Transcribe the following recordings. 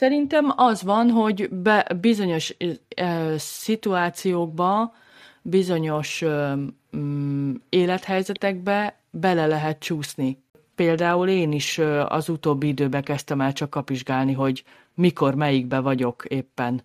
Szerintem az van, hogy be, bizonyos ö, szituációkban, bizonyos mm, élethelyzetekbe bele lehet csúszni. Például én is az utóbbi időben kezdtem el csak kapizsgálni, hogy mikor, melyikbe vagyok éppen.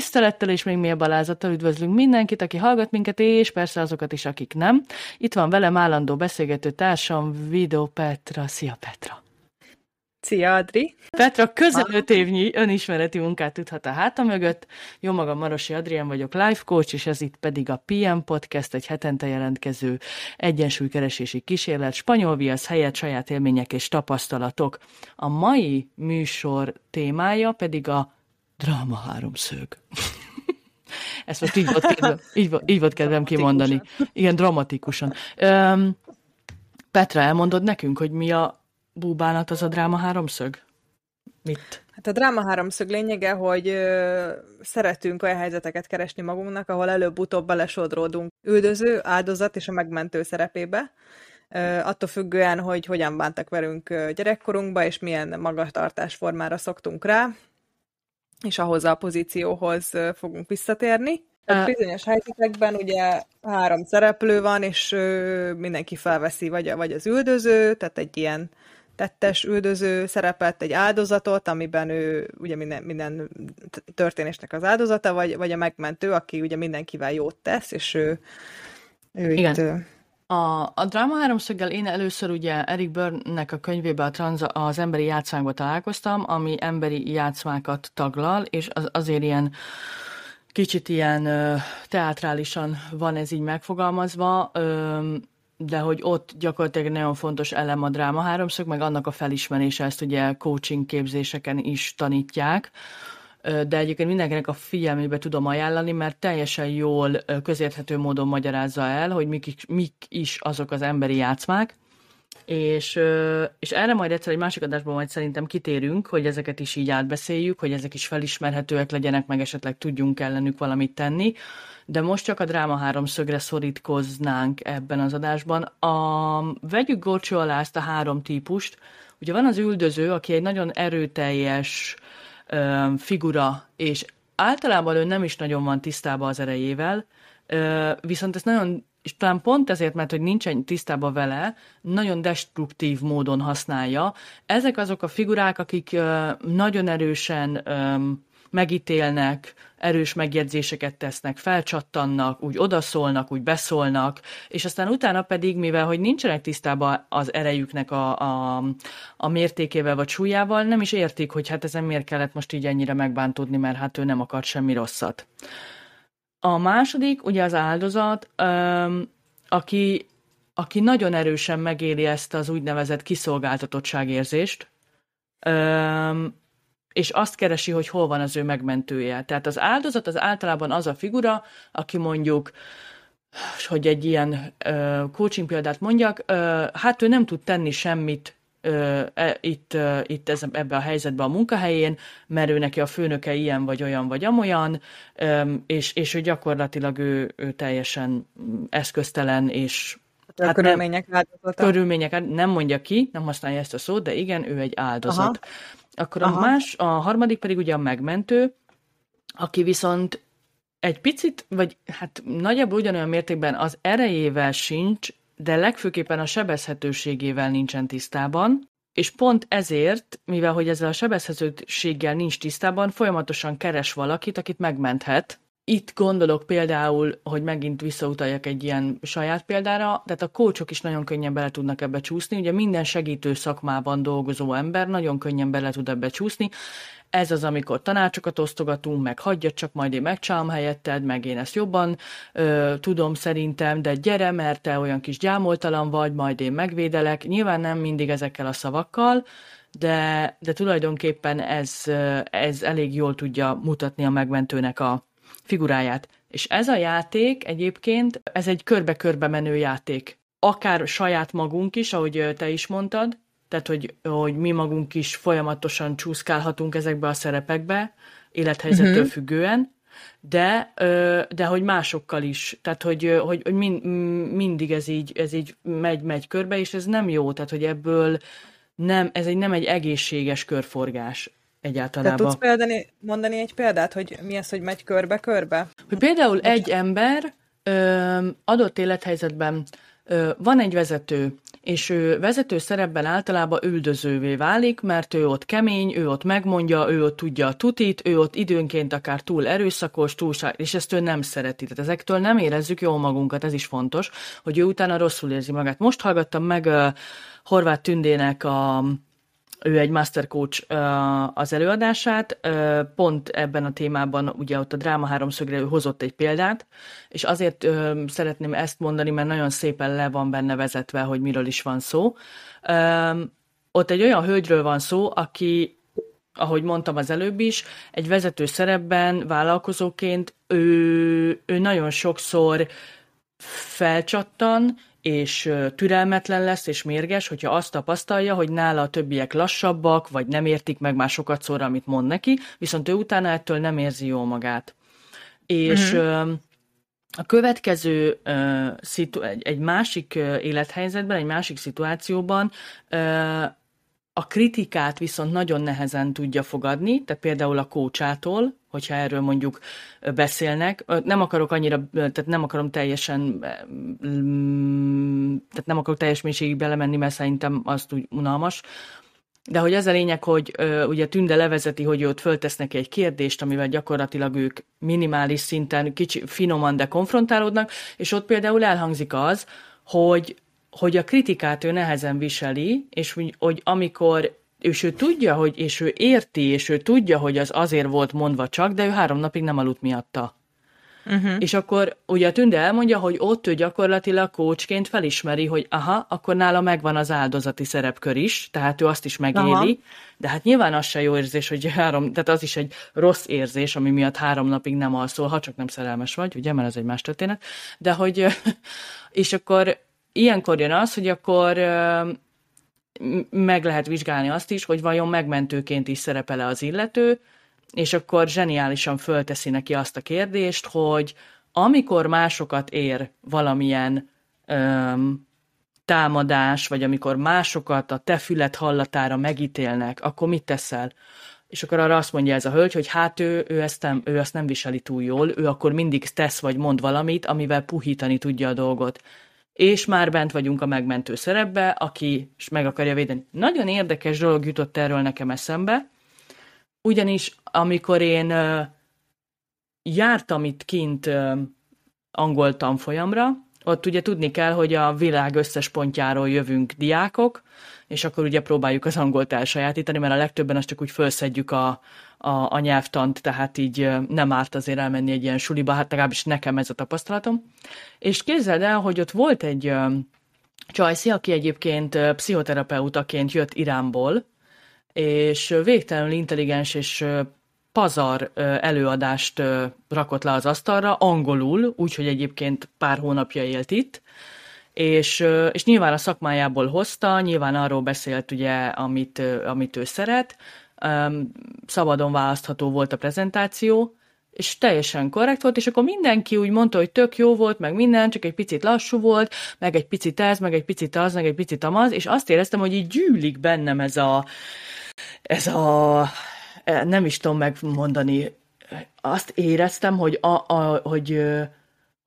Tisztelettel és még mélyebb alázattal üdvözlünk mindenkit, aki hallgat minket, és persze azokat is, akik nem. Itt van velem állandó beszélgető társam, Vido Petra. Szia Petra! Szia, Adri! Petra közel öt évnyi önismereti munkát tudhat a háta mögött. Jó magam Marosi Adrián vagyok, life coach, és ez itt pedig a PM Podcast, egy hetente jelentkező egyensúlykeresési kísérlet, spanyol viasz helyett saját élmények és tapasztalatok. A mai műsor témája pedig a Dráma háromszög. Ezt most így volt kedvem, így, így volt kedvem kimondani. Igen, dramatikusan. Um, Petra, elmondod nekünk, hogy mi a búbánat az a dráma háromszög? Mit? Hát a dráma háromszög lényege, hogy ö, szeretünk olyan helyzeteket keresni magunknak, ahol előbb-utóbb belesodródunk üldöző, áldozat és a megmentő szerepébe. Ö, attól függően, hogy hogyan bántak velünk gyerekkorunkba, és milyen magatartásformára szoktunk rá és ahhoz a pozícióhoz fogunk visszatérni. Tehát bizonyos helyzetekben ugye három szereplő van, és mindenki felveszi vagy, vagy az üldöző, tehát egy ilyen tettes üldöző szerepet, egy áldozatot, amiben ő ugye minden, minden történésnek az áldozata, vagy, vagy a megmentő, aki ugye mindenkivel jót tesz, és ő, ő Igen. itt a, a Dráma háromszöggel én először ugye Eric Byrne-nek a könyvében a tranza, az emberi játszmákba találkoztam, ami emberi játszmákat taglal, és az, azért ilyen kicsit ilyen ö, teátrálisan van ez így megfogalmazva, ö, de hogy ott gyakorlatilag nagyon fontos elem a dráma háromszög, meg annak a felismerése, ezt ugye coaching képzéseken is tanítják, de egyébként mindenkinek a figyelmébe tudom ajánlani, mert teljesen jól közérthető módon magyarázza el, hogy mik, mik is azok az emberi játszmák, és, és erre majd egyszer egy másik adásban majd szerintem kitérünk, hogy ezeket is így átbeszéljük, hogy ezek is felismerhetőek legyenek, meg esetleg tudjunk ellenük valamit tenni, de most csak a dráma háromszögre szorítkoznánk ebben az adásban. A, vegyük gorcsó alá ezt a három típust. Ugye van az üldöző, aki egy nagyon erőteljes, figura, és általában ő nem is nagyon van tisztában az erejével, viszont ez nagyon, és talán pont ezért, mert hogy nincsen tisztában vele, nagyon destruktív módon használja. Ezek azok a figurák, akik nagyon erősen megítélnek, erős megjegyzéseket tesznek, felcsattannak, úgy odaszólnak, úgy beszólnak, és aztán utána pedig, mivel hogy nincsenek tisztában az erejüknek a, a, a mértékével vagy súlyával, nem is értik, hogy hát ezen miért kellett most így ennyire megbántódni, mert hát ő nem akart semmi rosszat. A második, ugye az áldozat, öm, aki, aki nagyon erősen megéli ezt az úgynevezett kiszolgáltatottságérzést, öm, és azt keresi, hogy hol van az ő megmentője. Tehát az áldozat az általában az a figura, aki mondjuk, hogy egy ilyen uh, coaching példát mondjak, uh, hát ő nem tud tenni semmit uh, itt, uh, itt ez, ebbe a helyzetbe a munkahelyén, mert ő neki a főnöke ilyen vagy olyan vagy amolyan, um, és, és ő gyakorlatilag ő, ő teljesen eszköztelen, és a hát körülmények nem, áldozata. Körülmények, nem mondja ki, nem használja ezt a szót, de igen, ő egy áldozat. Aha. Akkor Aha. a más, a harmadik pedig ugye a megmentő, aki viszont egy picit, vagy hát nagyjából ugyanolyan mértékben az erejével sincs, de legfőképpen a sebezhetőségével nincsen tisztában, és pont ezért, mivel hogy ezzel a sebezhetőséggel nincs tisztában, folyamatosan keres valakit, akit megmenthet, itt gondolok például, hogy megint visszautaljak egy ilyen saját példára, tehát a kócsok is nagyon könnyen bele tudnak ebbe csúszni. Ugye minden segítő szakmában dolgozó ember nagyon könnyen bele tud ebbe csúszni. Ez az, amikor tanácsokat osztogatunk, meg hagyja csak majd én megcsinálom helyetted, meg én ezt jobban ö, tudom szerintem, de gyere, mert te olyan kis gyámoltalan vagy, majd én megvédelek. Nyilván nem mindig ezekkel a szavakkal, de, de tulajdonképpen ez, ez elég jól tudja mutatni a megmentőnek a, figuráját. És ez a játék egyébként, ez egy körbe-körbe menő játék. Akár saját magunk is, ahogy te is mondtad, tehát hogy, hogy mi magunk is folyamatosan csúszkálhatunk ezekbe a szerepekbe, élethelyzettől uh-huh. függően, de, de hogy másokkal is, tehát hogy, hogy, hogy mind, mindig ez így, ez így megy, megy körbe, és ez nem jó, tehát hogy ebből nem, ez egy nem egy egészséges körforgás egyáltalán. Te tudsz példani, mondani egy példát, hogy mi az, hogy megy körbe-körbe? Hogy például egy ember ö, adott élethelyzetben ö, van egy vezető, és ő vezető szerepben általában üldözővé válik, mert ő ott kemény, ő ott megmondja, ő ott tudja a tutit, ő ott időnként akár túl erőszakos, túl és ezt ő nem szereti. Tehát ezektől nem érezzük jól magunkat, ez is fontos, hogy ő utána rosszul érzi magát. Most hallgattam meg uh, Horváth Tündének a ő egy master coach az előadását, pont ebben a témában, ugye ott a dráma háromszögre ő hozott egy példát, és azért szeretném ezt mondani, mert nagyon szépen le van benne vezetve, hogy miről is van szó. Ott egy olyan hölgyről van szó, aki ahogy mondtam az előbb is, egy vezető szerepben, vállalkozóként ő, ő nagyon sokszor felcsattan, és türelmetlen lesz, és mérges, hogyha azt tapasztalja, hogy nála a többiek lassabbak, vagy nem értik meg már sokat szóra, amit mond neki, viszont ő utána ettől nem érzi jól magát. És uh-huh. a következő szitu- egy, egy másik élethelyzetben, egy másik szituációban a kritikát viszont nagyon nehezen tudja fogadni, tehát például a kócsától, hogyha erről mondjuk beszélnek. Nem akarok annyira, tehát nem akarom teljesen, mm, tehát nem akarok teljes mélységig belemenni, mert szerintem az úgy unalmas, de hogy az a lényeg, hogy ugye Tünde levezeti, hogy ott föltesznek egy kérdést, amivel gyakorlatilag ők minimális szinten, kicsi, finoman, de konfrontálódnak, és ott például elhangzik az, hogy hogy a kritikát ő nehezen viseli, és hogy, hogy amikor és ő tudja, hogy, és ő érti, és ő tudja, hogy az azért volt mondva csak, de ő három napig nem aludt miatta. Uh-huh. És akkor ugye a Tünde elmondja, hogy ott ő gyakorlatilag kócsként felismeri, hogy aha, akkor nála megvan az áldozati szerepkör is, tehát ő azt is megéli, aha. de hát nyilván az se jó érzés, hogy három, tehát az is egy rossz érzés, ami miatt három napig nem alszol, ha csak nem szerelmes vagy, ugye, mert ez egy más történet, de hogy, és akkor ilyenkor jön az, hogy akkor meg lehet vizsgálni azt is, hogy vajon megmentőként is szerepele az illető, és akkor zseniálisan fölteszi neki azt a kérdést, hogy amikor másokat ér valamilyen öm, támadás, vagy amikor másokat a te fület hallatára megítélnek, akkor mit teszel? És akkor arra azt mondja ez a hölgy, hogy hát ő, ő, ezt nem, ő ezt nem viseli túl jól, ő akkor mindig tesz vagy mond valamit, amivel puhítani tudja a dolgot és már bent vagyunk a megmentő szerepbe, aki meg akarja védeni. Nagyon érdekes dolog jutott erről nekem eszembe, ugyanis amikor én jártam itt kint angol tanfolyamra, ott ugye tudni kell, hogy a világ összes pontjáról jövünk diákok, és akkor ugye próbáljuk az angolt elsajátítani, mert a legtöbben azt csak úgy felszedjük a, a, a nyelvtant, tehát így nem árt azért elmenni egy ilyen suliba, hát legalábbis nekem ez a tapasztalatom. És képzeld el, hogy ott volt egy Csajci, aki egyébként pszichoterapeutaként jött Iránból, és végtelenül intelligens és pazar előadást rakott le az asztalra, angolul, úgyhogy egyébként pár hónapja élt itt, és, és nyilván a szakmájából hozta, nyilván arról beszélt ugye, amit, amit ő szeret, szabadon választható volt a prezentáció, és teljesen korrekt volt, és akkor mindenki úgy mondta, hogy tök jó volt, meg minden, csak egy picit lassú volt, meg egy picit ez, meg egy picit az, meg egy picit amaz, és azt éreztem, hogy így gyűlik bennem ez a, ez a, e, nem is tudom megmondani, azt éreztem, hogy, a, a, hogy,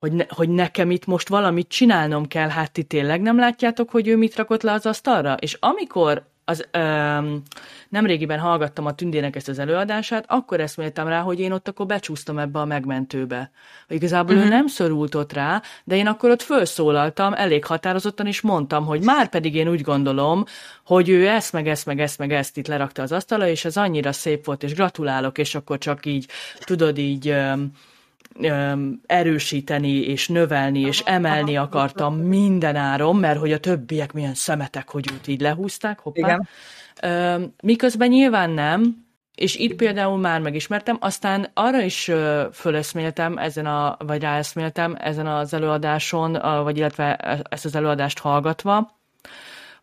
hogy, ne, hogy nekem itt most valamit csinálnom kell, hát ti tényleg nem látjátok, hogy ő mit rakott le az asztalra? És amikor az, öm, nemrégiben hallgattam a Tündének ezt az előadását, akkor eszméltem rá, hogy én ott akkor becsúsztam ebbe a megmentőbe. Hogy igazából uh-huh. ő mhm. nem szorult ott rá, de én akkor ott felszólaltam elég határozottan, és mondtam, hogy már pedig én úgy gondolom, hogy ő ezt, meg ezt, meg ezt, meg ezt itt lerakta az asztalra, és ez annyira szép volt, és gratulálok, és akkor csak így, tudod, így... Öm, erősíteni, és növelni, és emelni akartam minden áron, mert hogy a többiek milyen szemetek, hogy őt így lehúzták, hoppá. Igen. Miközben nyilván nem, és itt például már megismertem, aztán arra is föleszméltem ezen a, vagy ráeszméltem ezen az előadáson, vagy illetve ezt az előadást hallgatva,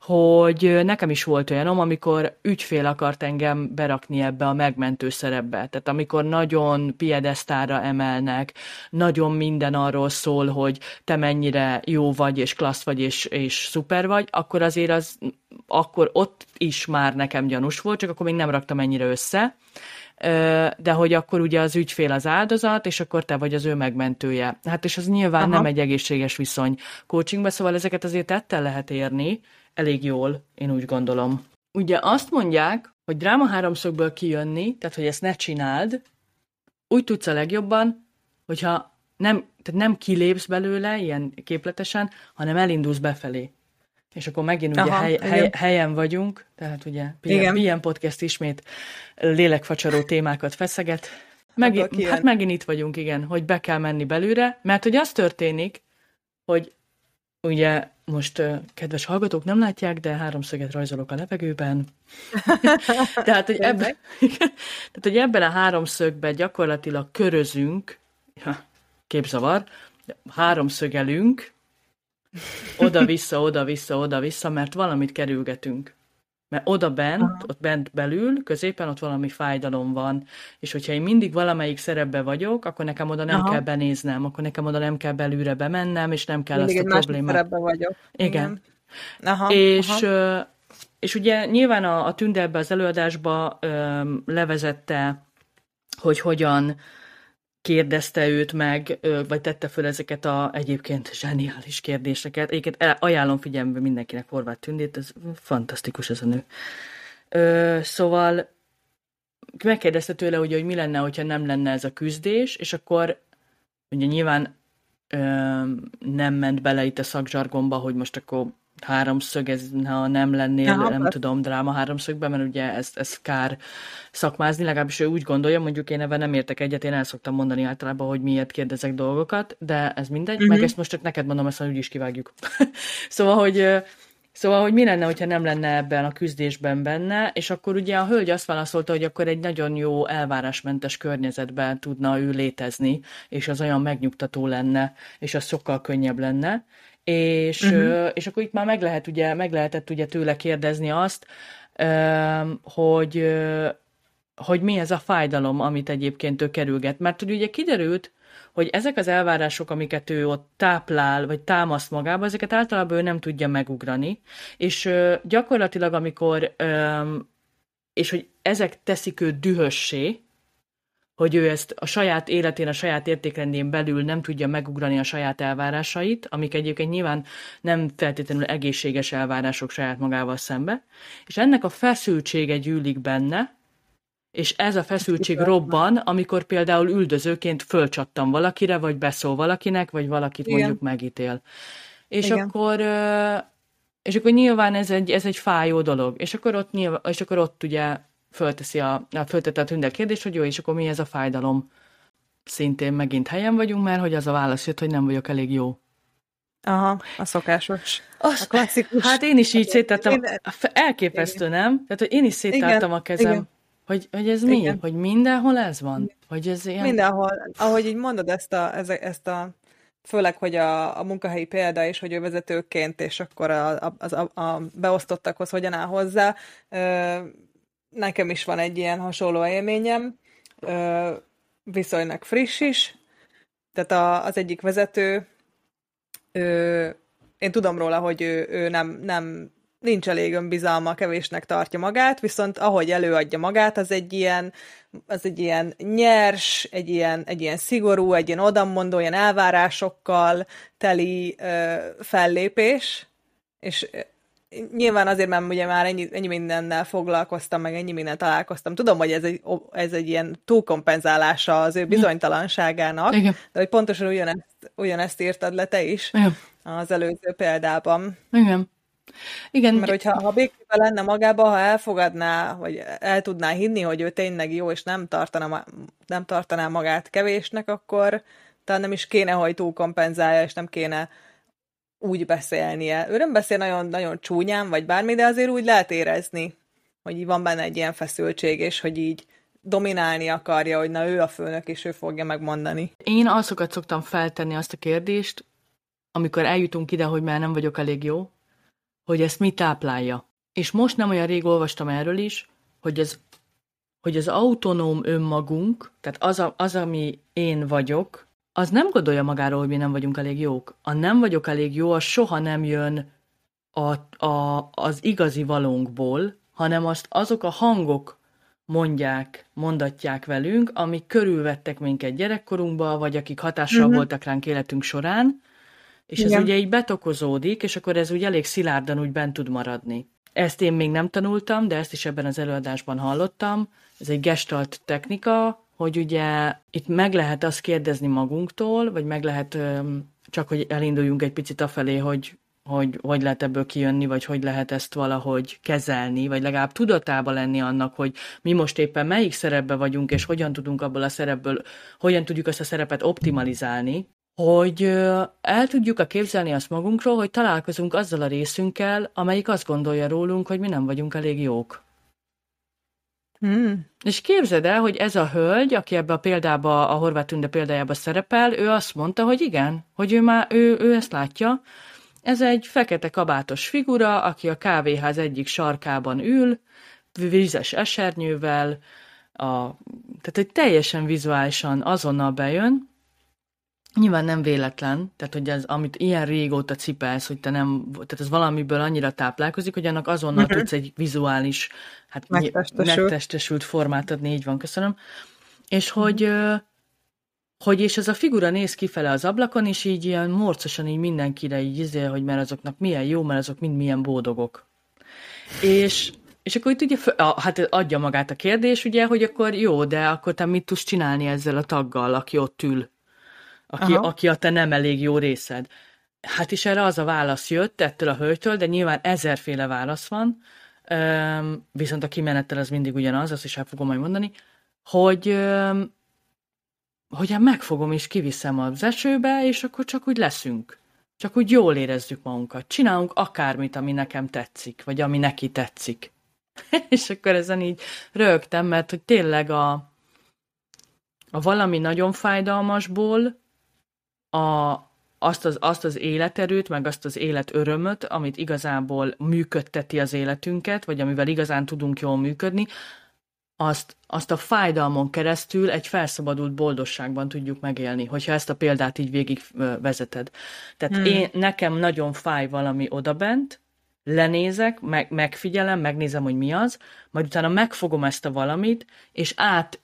hogy nekem is volt olyanom, amikor ügyfél akart engem berakni ebbe a megmentő szerepbe. Tehát amikor nagyon piedesztára emelnek, nagyon minden arról szól, hogy te mennyire jó vagy, és klassz vagy, és, és szuper vagy, akkor azért az, akkor ott is már nekem gyanús volt, csak akkor még nem raktam ennyire össze de hogy akkor ugye az ügyfél az áldozat, és akkor te vagy az ő megmentője. Hát és az nyilván Aha. nem egy egészséges viszony coachingban, szóval ezeket azért tettel lehet érni, elég jól, én úgy gondolom. Ugye azt mondják, hogy dráma háromszögből kijönni, tehát hogy ezt ne csináld, úgy tudsz a legjobban, hogyha nem, tehát nem kilépsz belőle ilyen képletesen, hanem elindulsz befelé. És akkor megint ugye Aha, hely, hely, helyen vagyunk, tehát ugye PM, PM Podcast ismét lélekfacsaró témákat feszeget. Megint, hát megint itt vagyunk, igen, hogy be kell menni belőle, mert hogy az történik, hogy ugye most kedves hallgatók nem látják, de háromszöget rajzolok a levegőben. tehát, hogy ebben, tehát, hogy ebben a háromszögben gyakorlatilag körözünk, ja, képzavar, háromszögelünk, oda-vissza, oda-vissza, oda-vissza, mert valamit kerülgetünk. Mert oda bent, Aha. ott bent belül, középen ott valami fájdalom van, és hogyha én mindig valamelyik szerepbe vagyok, akkor nekem oda nem Aha. kell benéznem, akkor nekem oda nem kell belülre bemennem, és nem kell mindig azt a problémát. szerepbe vagyok. Igen. Igen. Aha, és, aha. és ugye nyilván a, a Tünde ebbe az előadásba ö, levezette, hogy hogyan kérdezte őt meg, vagy tette föl ezeket a egyébként zseniális kérdéseket. Egyébként ajánlom figyelme mindenkinek Horváth Tündét, ez fantasztikus ez a nő. Ö, szóval megkérdezte tőle, ugye, hogy mi lenne, hogyha nem lenne ez a küzdés, és akkor ugye nyilván ö, nem ment bele itt a szakzsargomba, hogy most akkor háromszög, ez ha nem lennél, ja, nem persze. tudom, dráma háromszögben, mert ugye ez, ez kár szakmázni, legalábbis ő úgy gondolja, mondjuk én ebben nem értek egyet, én el szoktam mondani általában, hogy miért kérdezek dolgokat, de ez mindegy, uh-huh. meg mhm. ezt most csak neked mondom, ezt úgy is kivágjuk. szóval, hogy Szóval, hogy mi lenne, hogyha nem lenne ebben a küzdésben benne, és akkor ugye a hölgy azt válaszolta, hogy akkor egy nagyon jó elvárásmentes környezetben tudna ő létezni, és az olyan megnyugtató lenne, és az sokkal könnyebb lenne. És, uh-huh. és akkor itt már meg, lehet, ugye, meg lehetett ugye tőle kérdezni azt, hogy, hogy mi ez a fájdalom, amit egyébként ő kerülget. Mert ugye kiderült, hogy ezek az elvárások, amiket ő ott táplál, vagy támaszt magába, ezeket általában ő nem tudja megugrani, és gyakorlatilag amikor, és hogy ezek teszik őt dühössé, hogy ő ezt a saját életén, a saját értékrendjén belül nem tudja megugrani a saját elvárásait, amik egyébként nyilván nem feltétlenül egészséges elvárások saját magával szembe, és ennek a feszültsége gyűlik benne, és ez a feszültség robban, amikor például üldözőként fölcsattam valakire, vagy beszól valakinek, vagy valakit Igen. mondjuk megítél. És Igen. akkor és akkor nyilván ez egy, ez egy fájó dolog. És akkor ott, nyilván, és akkor ott ugye fölteszi a, föltette a tündel kérdést, hogy jó, és akkor mi ez a fájdalom? Szintén megint helyen vagyunk, mert hogy az a válasz jött, hogy nem vagyok elég jó. Aha, a szokásos. Az, a klasszikus. Hát én is így széttettem. Elképesztő, igen. nem? Tehát, hogy én is széttártam a kezem. Igen. Hogy, hogy ez mi? Igen. Hogy mindenhol ez van? Hogy ez ilyen... Mindenhol. Ahogy így mondod ezt a, ezt a főleg, hogy a, a munkahelyi példa is, hogy ő vezetőként, és akkor a, a, a, a beosztottakhoz hogyan áll hozzá, nekem is van egy ilyen hasonló élményem, ö, viszonylag friss is, tehát a, az egyik vezető, ö, én tudom róla, hogy ő, ő nem, nem nincs elég önbizalma, kevésnek tartja magát, viszont ahogy előadja magát, az egy ilyen, az egy ilyen nyers, egy ilyen, egy ilyen szigorú, egy ilyen odamondó, ilyen elvárásokkal teli ö, fellépés, és nyilván azért, mert ugye már ennyi, ennyi mindennel foglalkoztam, meg ennyi mindennel találkoztam. Tudom, hogy ez egy, ez egy ilyen túlkompenzálása az ő bizonytalanságának, Igen. de hogy pontosan ugyanezt, ugyanezt írtad le te is Igen. az előző példában. Igen. Igen. Mert hogyha ha békében lenne magába, ha elfogadná, vagy el tudná hinni, hogy ő tényleg jó, és nem tartaná, nem tartaná magát kevésnek, akkor talán nem is kéne, hogy túlkompenzálja, és nem kéne úgy beszélnie. Ő nem beszél nagyon, nagyon csúnyán, vagy bármi, de azért úgy lehet érezni, hogy van benne egy ilyen feszültség, és hogy így dominálni akarja, hogy na ő a főnök, és ő fogja megmondani. Én azokat szoktam feltenni azt a kérdést, amikor eljutunk ide, hogy már nem vagyok elég jó, hogy ezt mi táplálja. És most nem olyan rég olvastam erről is, hogy az, hogy az autonóm önmagunk, tehát az, a, az, ami én vagyok, az nem gondolja magáról, hogy mi nem vagyunk elég jók. A nem vagyok elég jó, az soha nem jön a, a, az igazi valónkból, hanem azt azok a hangok mondják, mondatják velünk, amik körülvettek minket gyerekkorunkba, vagy akik hatással uh-huh. voltak ránk életünk során, és Igen. ez ugye így betokozódik, és akkor ez úgy elég szilárdan úgy bent tud maradni. Ezt én még nem tanultam, de ezt is ebben az előadásban hallottam. Ez egy gestalt technika, hogy ugye itt meg lehet azt kérdezni magunktól, vagy meg lehet csak, hogy elinduljunk egy picit afelé, hogy hogy hogy lehet ebből kijönni, vagy hogy lehet ezt valahogy kezelni, vagy legalább tudatában lenni annak, hogy mi most éppen melyik szerepben vagyunk, és hogyan tudunk abból a szerepből, hogyan tudjuk azt a szerepet optimalizálni, hogy el tudjuk a képzelni azt magunkról, hogy találkozunk azzal a részünkkel, amelyik azt gondolja rólunk, hogy mi nem vagyunk elég jók. Hmm. És képzeld el, hogy ez a hölgy, aki ebbe a példába, a horvát tünde példájába szerepel, ő azt mondta, hogy igen, hogy ő már, ő, ő ezt látja, ez egy fekete kabátos figura, aki a kávéház egyik sarkában ül, vízes esernyővel, a, tehát egy teljesen vizuálisan azonnal bejön, Nyilván nem véletlen, tehát hogy az, amit ilyen régóta cipelsz, hogy te nem, tehát ez valamiből annyira táplálkozik, hogy annak azonnal uh-huh. tudsz egy vizuális, hát megtestesült. megtestesült formát adni, így van, köszönöm. És uh-huh. hogy hogy és ez a figura néz kifele az ablakon, és így ilyen morcosan így mindenkire így izé, hogy mert azoknak milyen jó, mert azok mind milyen boldogok. És, és akkor itt ugye, hát adja magát a kérdés, ugye, hogy akkor jó, de akkor te mit tudsz csinálni ezzel a taggal, aki ott ül, aki, aki a te nem elég jó részed. Hát is erre az a válasz jött ettől a hölgytől, de nyilván ezerféle válasz van, viszont a kimenettel az mindig ugyanaz, azt is el fogom majd mondani, hogy hogy hát megfogom és kiviszem az esőbe, és akkor csak úgy leszünk. Csak úgy jól érezzük magunkat. Csinálunk akármit, ami nekem tetszik, vagy ami neki tetszik. és akkor ezen így rögtem, mert hogy tényleg a, a valami nagyon fájdalmasból a, azt, az, azt az életerőt, meg azt az életörömöt, amit igazából működteti az életünket, vagy amivel igazán tudunk jól működni, azt, azt a fájdalmon keresztül egy felszabadult boldogságban tudjuk megélni, hogyha ezt a példát így végig vezeted. Tehát hmm. én, nekem nagyon fáj valami odabent, lenézek, meg, megfigyelem, megnézem, hogy mi az, majd utána megfogom ezt a valamit, és át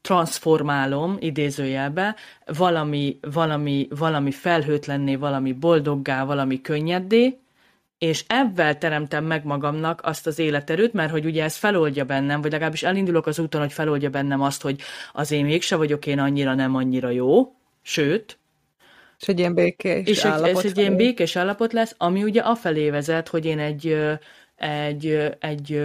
transformálom idézőjelbe valami, valami, valami felhőtlenné, valami boldoggá, valami könnyeddé, és ebben teremtem meg magamnak azt az életerőt, mert hogy ugye ez feloldja bennem, vagy legalábbis elindulok az úton, hogy feloldja bennem azt, hogy az én mégse vagyok én annyira nem annyira jó, sőt, és egy ilyen békés és állapot. És egy ilyen békés állapot lesz, ami ugye afelé vezet, hogy én egy, egy, egy,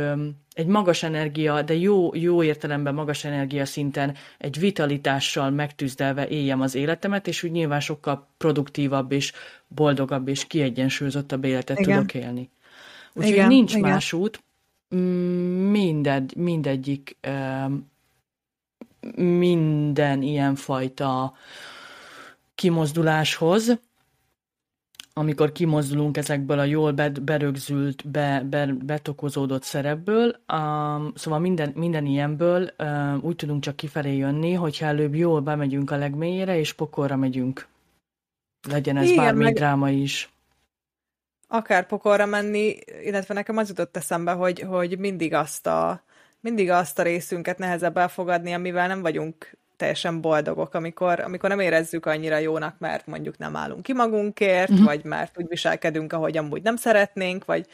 egy magas energia, de jó, jó értelemben magas energia szinten egy vitalitással megtűzdelve éljem az életemet, és úgy nyilván sokkal produktívabb és boldogabb és kiegyensúlyozottabb életet igen. tudok élni. Úgyhogy nincs igen. más út, mindegy, mindegyik minden ilyenfajta kimozduláshoz amikor kimozdulunk ezekből a jól berögzült, be, be, betokozódott szerepből. Um, szóval minden, minden ilyenből um, úgy tudunk csak kifelé jönni, hogyha előbb jól bemegyünk a legmélyére, és pokolra megyünk. Legyen ez Igen, bármi meg... dráma is. Akár pokolra menni, illetve nekem az jutott eszembe, hogy, hogy mindig azt a mindig azt a részünket nehezebb elfogadni, amivel nem vagyunk teljesen boldogok, amikor, amikor nem érezzük annyira jónak, mert mondjuk nem állunk ki magunkért, uh-huh. vagy mert úgy viselkedünk, ahogy amúgy nem szeretnénk, vagy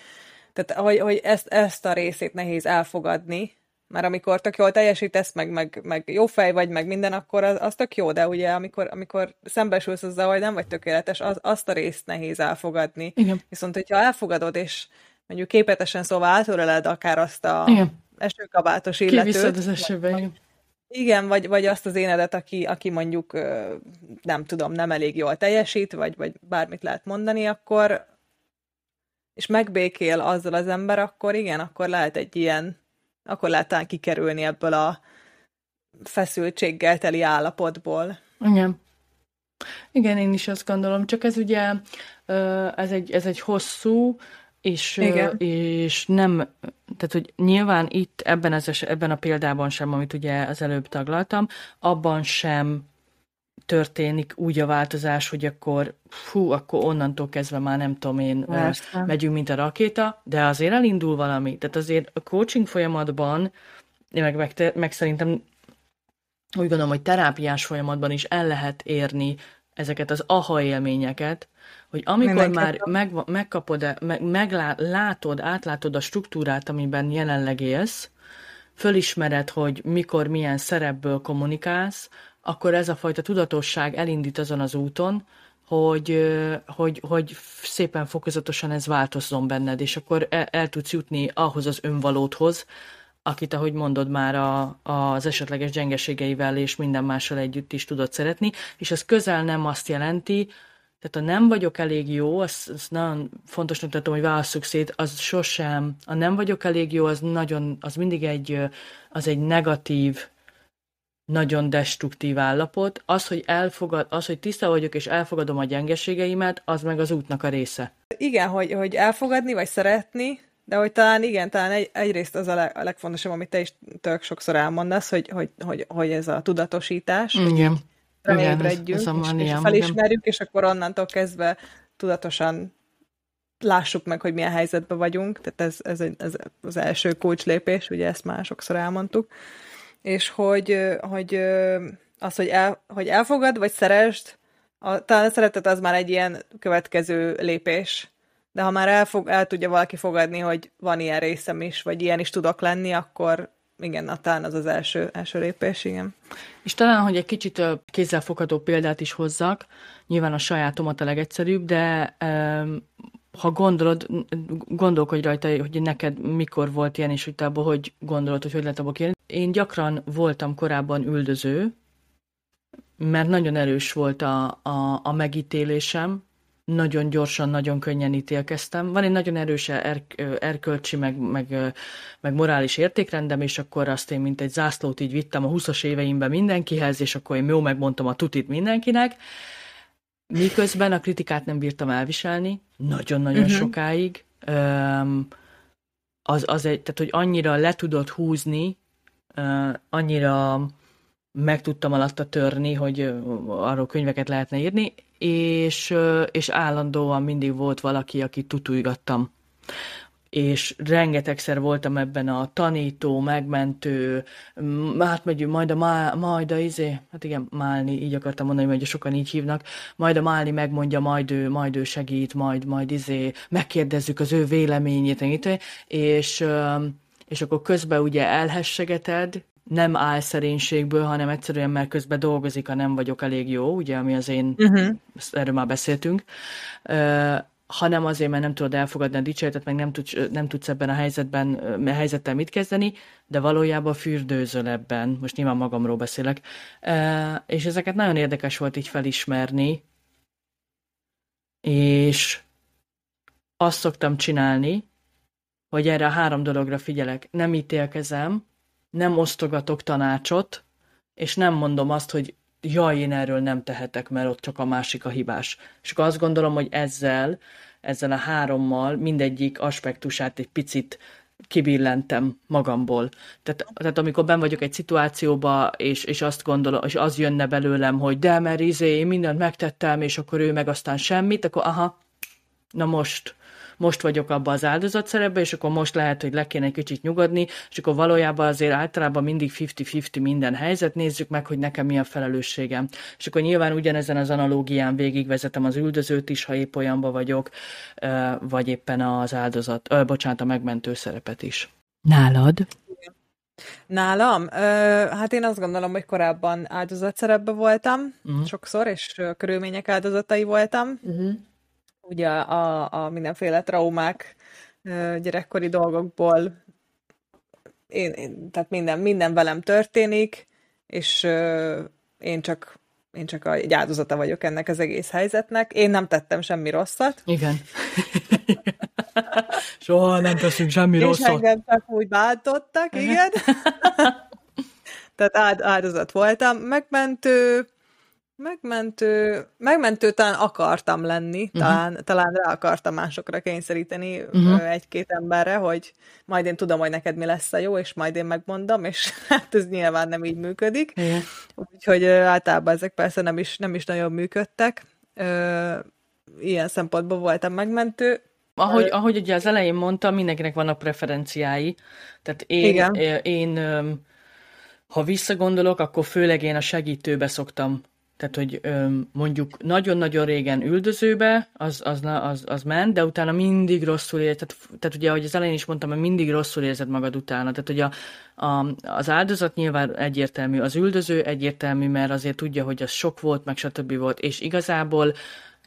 tehát hogy, hogy ezt, ezt a részét nehéz elfogadni, mert amikor tök jól teljesítesz, meg, meg, meg jó fej vagy, meg minden, akkor az, az tök jó, de ugye amikor, amikor szembesülsz azzal, hogy nem vagy tökéletes, az, azt a részt nehéz elfogadni. Igen. Viszont, hogyha elfogadod, és mondjuk képetesen szóval átöleled akár azt a Igen. esőkabátos illetőt. Kiviszed az esőbe, vagy, igen, vagy, vagy azt az énedet, aki, aki mondjuk nem tudom, nem elég jól teljesít, vagy, vagy bármit lehet mondani, akkor és megbékél azzal az ember, akkor igen, akkor lehet egy ilyen, akkor lehet talán kikerülni ebből a feszültséggel teli állapotból. Igen. Igen, én is azt gondolom, csak ez ugye, ez egy, ez egy hosszú, és, Igen. és nem, tehát hogy nyilván itt ebben, az, ebben a példában sem, amit ugye az előbb taglaltam, abban sem történik úgy a változás, hogy akkor fú, akkor onnantól kezdve már nem tudom én, Persze. megyünk, mint a rakéta, de azért elindul valami. Tehát azért a coaching folyamatban, meg, meg, meg szerintem úgy gondolom, hogy terápiás folyamatban is el lehet érni ezeket az aha élményeket, hogy amikor már meg, megkapod, meg, meglátod, átlátod a struktúrát, amiben jelenleg élsz, fölismered, hogy mikor milyen szerepből kommunikálsz, akkor ez a fajta tudatosság elindít azon az úton, hogy, hogy, hogy szépen fokozatosan ez változzon benned, és akkor el, el tudsz jutni ahhoz az önvalódhoz, akit, ahogy mondod, már a, az esetleges gyengeségeivel és minden mással együtt is tudod szeretni, és ez közel nem azt jelenti, tehát a nem vagyok elég jó, azt, azt nagyon fontosnak tartom, hogy válasszuk szét, az sosem, a nem vagyok elég jó, az nagyon, az mindig egy, az egy negatív, nagyon destruktív állapot. Az, hogy elfogad, az, hogy tiszta vagyok és elfogadom a gyengeségeimet, az meg az útnak a része. Igen, hogy, hogy elfogadni vagy szeretni, de hogy talán igen, talán egy, egyrészt az a, leg, a legfontosabb, amit te is tök sokszor elmondasz, hogy, hogy, hogy, hogy ez a tudatosítás, igen. Ráébredjünk, és, és felismerjük, és akkor onnantól kezdve tudatosan lássuk meg, hogy milyen helyzetben vagyunk, tehát ez, ez, ez az első kulcs lépés, ugye ezt már sokszor elmondtuk, és hogy, hogy az, hogy, el, hogy elfogad, vagy szeresd, a, talán a szeretet az már egy ilyen következő lépés, de ha már elfog, el tudja valaki fogadni, hogy van ilyen részem is, vagy ilyen is tudok lenni, akkor igen, talán az az első, első lépés, igen. És talán, hogy egy kicsit kézzelfogható példát is hozzak, nyilván a sajátomat a legegyszerűbb, de ha gondolod, gondolkodj rajta, hogy neked mikor volt ilyen, és abból hogy gondolod, hogy hogy lehet abból kérni. Én gyakran voltam korábban üldöző, mert nagyon erős volt a, a, a megítélésem, nagyon gyorsan, nagyon könnyen ítélkeztem. Van egy nagyon erős er- erkölcsi, meg, meg, meg morális értékrendem, és akkor azt én mint egy zászlót így vittem a 20-as éveimben mindenkihez, és akkor én jó megmondtam a tutit mindenkinek, miközben a kritikát nem bírtam elviselni, nagyon-nagyon uh-huh. sokáig. Um, az, az egy, tehát, hogy annyira le tudott húzni, uh, annyira meg tudtam alatta törni, hogy arról könyveket lehetne írni, és, és állandóan mindig volt valaki, akit tutújgattam. És rengetegszer voltam ebben a tanító, megmentő, átmegyünk, majd a, má, majd a izé, hát igen, Málni, így akartam mondani, hogy sokan így hívnak, majd a Málni megmondja, majd ő, majd ő segít, majd, majd izé, megkérdezzük az ő véleményét, és, és akkor közben ugye elhessegeted, nem álszerénységből, hanem egyszerűen mert közben dolgozik, a nem vagyok elég jó, ugye, ami az én, uh-huh. erről már beszéltünk, uh, hanem azért, mert nem tudod elfogadni a dicséretet, meg nem tudsz, nem tudsz ebben a helyzetben, a helyzettel mit kezdeni, de valójában fürdőzöl ebben, most nyilván magamról beszélek, uh, és ezeket nagyon érdekes volt így felismerni, és azt szoktam csinálni, hogy erre a három dologra figyelek. Nem ítélkezem, nem osztogatok tanácsot, és nem mondom azt, hogy jaj, én erről nem tehetek, mert ott csak a másik a hibás. És akkor azt gondolom, hogy ezzel, ezzel a hárommal mindegyik aspektusát egy picit kibillentem magamból. Tehát, tehát amikor ben vagyok egy szituációba, és, és azt gondolom, és az jönne belőlem, hogy de, mert izé, én mindent megtettem, és akkor ő meg aztán semmit, akkor aha, na most, most vagyok abban az áldozatszerepben, és akkor most lehet, hogy le kéne egy kicsit nyugodni, és akkor valójában azért általában mindig 50-50 minden helyzet, nézzük meg, hogy nekem mi a felelősségem. És akkor nyilván ugyanezen az analógián végigvezetem az üldözőt is, ha épp olyanba vagyok, vagy éppen az áldozat, ö, bocsánat, a megmentő szerepet is. Nálad? Nálam? Ö, hát én azt gondolom, hogy korábban áldozatszerepben voltam uh-huh. sokszor, és körülmények áldozatai voltam. Uh-huh ugye a, a mindenféle traumák, gyerekkori dolgokból én, én, tehát minden, minden velem történik, és én csak én csak egy áldozata vagyok ennek az egész helyzetnek. Én nem tettem semmi rosszat. Igen. Soha nem teszünk semmi és rosszat. És engem csak úgy bántottak, igen. Tehát áld, áldozat voltam. Megmentő, Megmentő, megmentő talán akartam lenni, uh-huh. talán, talán rá akartam másokra kényszeríteni uh-huh. egy-két emberre, hogy majd én tudom, hogy neked mi lesz a jó, és majd én megmondom, és hát ez nyilván nem így működik. Igen. Úgyhogy általában ezek persze nem is, nem is nagyon működtek. Ilyen szempontból voltam megmentő. Ahogy, ahogy ugye az elején mondtam, mindenkinek vannak preferenciái. Tehát én, Igen. én ha visszagondolok, akkor főleg én a segítőbe szoktam tehát, hogy mondjuk nagyon-nagyon régen üldözőbe, az, az, az, az ment, de utána mindig rosszul érzed, tehát, tehát ugye, ahogy az elején is mondtam, hogy mindig rosszul érzed magad utána. Tehát, hogy a, a, az áldozat nyilván egyértelmű, az üldöző egyértelmű, mert azért tudja, hogy az sok volt, meg stb. volt, és igazából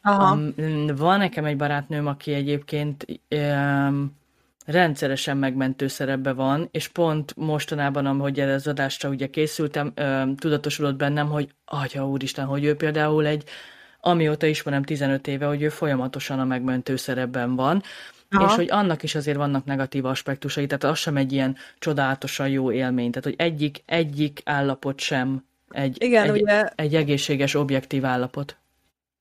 Aha. Um, van nekem egy barátnőm, aki egyébként um, rendszeresen megmentő szerepbe van, és pont mostanában, ahogy erre az adásra ugye készültem, ö, tudatosodott bennem, hogy atya úristen, hogy ő például egy, amióta ismerem 15 éve, hogy ő folyamatosan a megmentő szerepben van, Aha. és hogy annak is azért vannak negatív aspektusai, tehát az sem egy ilyen csodálatosan jó élmény, tehát hogy egyik, egyik állapot sem egy, Igen, egy, ugye... egy egészséges, objektív állapot.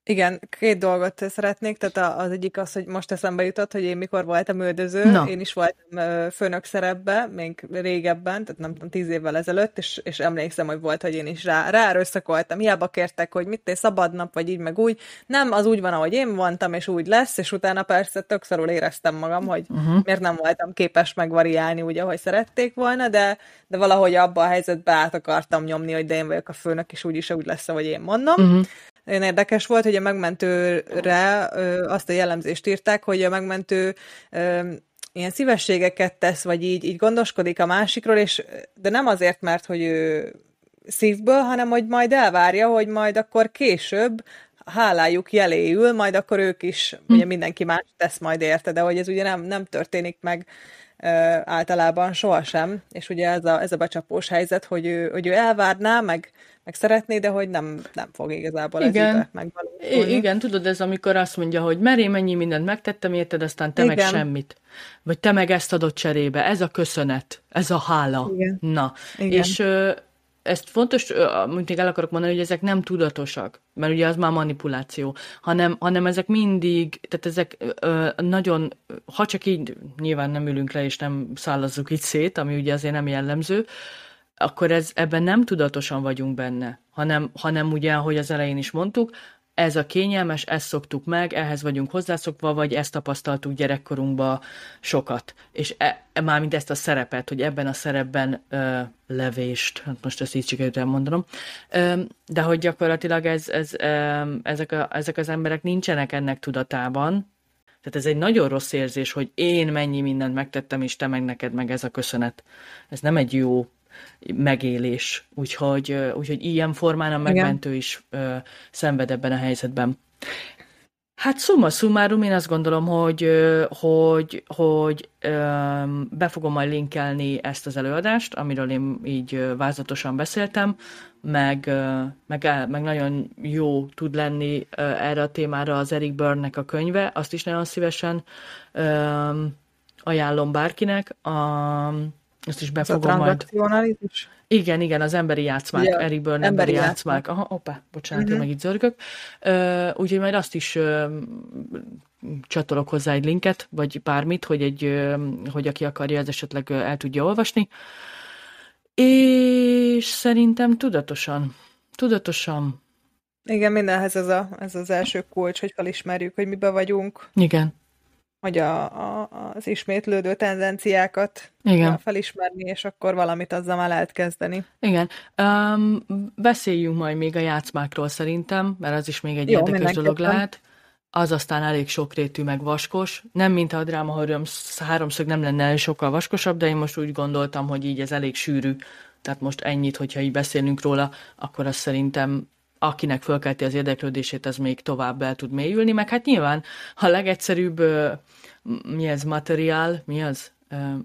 Igen, két dolgot szeretnék, tehát az egyik az, hogy most eszembe jutott, hogy én mikor voltam üldöző, no. én is voltam főnök szerepbe, még régebben, tehát nem tudom, tíz évvel ezelőtt, és, és emlékszem, hogy volt, hogy én is rá, rá erőszakoltam, hiába kértek, hogy mit te szabad nap, vagy így, meg úgy. Nem, az úgy van, ahogy én mondtam, és úgy lesz, és utána persze tök szarul éreztem magam, hogy uh-huh. miért nem voltam képes megvariálni úgy, ahogy szerették volna, de, de valahogy abba a helyzetbe át akartam nyomni, hogy de én vagyok a főnök, és úgyis úgy lesz, ahogy én mondom. Uh-huh. Nagyon érdekes volt, hogy a megmentőre azt a jellemzést írták, hogy a megmentő ilyen szívességeket tesz, vagy így, így gondoskodik a másikról, és de nem azért, mert hogy ő szívből, hanem hogy majd elvárja, hogy majd akkor később hálájuk jeléül, majd akkor ők is, hm. ugye mindenki más tesz majd érte, de hogy ez ugye nem, nem történik meg általában sohasem, és ugye ez a, ez a becsapós helyzet, hogy ő, hogy ő elvárná, meg, meg szeretné, de hogy nem, nem fog igazából igen. ez megvalósulni. Igen, tudod, ez amikor azt mondja, hogy meré mennyi mindent megtettem, érted, aztán te igen. meg semmit. Vagy te meg ezt adott cserébe. Ez a köszönet, ez a hála. Igen. Na, igen. és ezt fontos, mint még el akarok mondani, hogy ezek nem tudatosak, mert ugye az már manipuláció, hanem, hanem ezek mindig, tehát ezek ö, nagyon, ha csak így nyilván nem ülünk le és nem szállazzuk itt szét, ami ugye azért nem jellemző, akkor ez, ebben nem tudatosan vagyunk benne, hanem, hanem ugye, ahogy az elején is mondtuk, ez a kényelmes, ezt szoktuk meg, ehhez vagyunk hozzászokva, vagy ezt tapasztaltuk gyerekkorunkban sokat. És e, e, mármint ezt a szerepet, hogy ebben a szerepben ö, levést, hát most ezt így sikerült elmondanom, ö, de hogy gyakorlatilag ez, ez, ö, ezek, a, ezek az emberek nincsenek ennek tudatában, tehát ez egy nagyon rossz érzés, hogy én mennyi mindent megtettem, és te meg neked meg ez a köszönet. Ez nem egy jó megélés. Úgyhogy, úgyhogy ilyen formán a megmentő Igen. is ö, szenved ebben a helyzetben. Hát summa summarum, én azt gondolom, hogy, hogy, hogy be fogom majd linkelni ezt az előadást, amiről én így vázatosan beszéltem, meg, meg, meg nagyon jó tud lenni erre a témára az Eric Byrne-nek a könyve, azt is nagyon szívesen ajánlom bárkinek. A, ezt is befogom majd. Igen, igen, az emberi játszmák, ja, Eric Byrne emberi, játszmák. játszmák. Aha, opa, bocsánat, uh-huh. én meg itt zörgök. Uh, úgyhogy majd azt is uh, csatolok hozzá egy linket, vagy bármit, hogy, egy, uh, hogy aki akarja, ez esetleg uh, el tudja olvasni. És szerintem tudatosan, tudatosan. Igen, mindenhez ez, a, ez az első kulcs, hogy felismerjük, hogy mibe vagyunk. Igen hogy a, a, az ismétlődő tendenciákat Igen. felismerni, és akkor valamit azzal már lehet kezdeni. Igen. Um, beszéljünk majd még a játszmákról szerintem, mert az is még egy Jó, érdekes dolog lehet. Az aztán elég sokrétű, meg vaskos. Nem, mint a dráma höröm, háromszög nem lenne sokkal vaskosabb, de én most úgy gondoltam, hogy így ez elég sűrű. Tehát most ennyit, hogyha így beszélünk róla, akkor azt szerintem akinek fölkelti az érdeklődését, az még tovább el tud mélyülni, meg hát nyilván a legegyszerűbb, mi ez, materiál, mi az?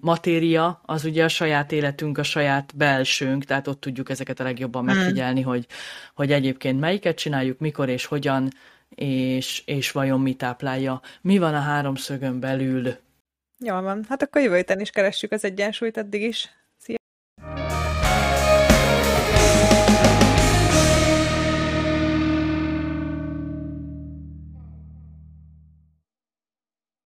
matéria, az ugye a saját életünk, a saját belsőnk, tehát ott tudjuk ezeket a legjobban hmm. megfigyelni, hogy, hogy egyébként melyiket csináljuk, mikor és hogyan, és, és vajon mi táplálja. Mi van a háromszögön belül? Jól van. Hát akkor jövő héten is keressük az egyensúlyt addig is.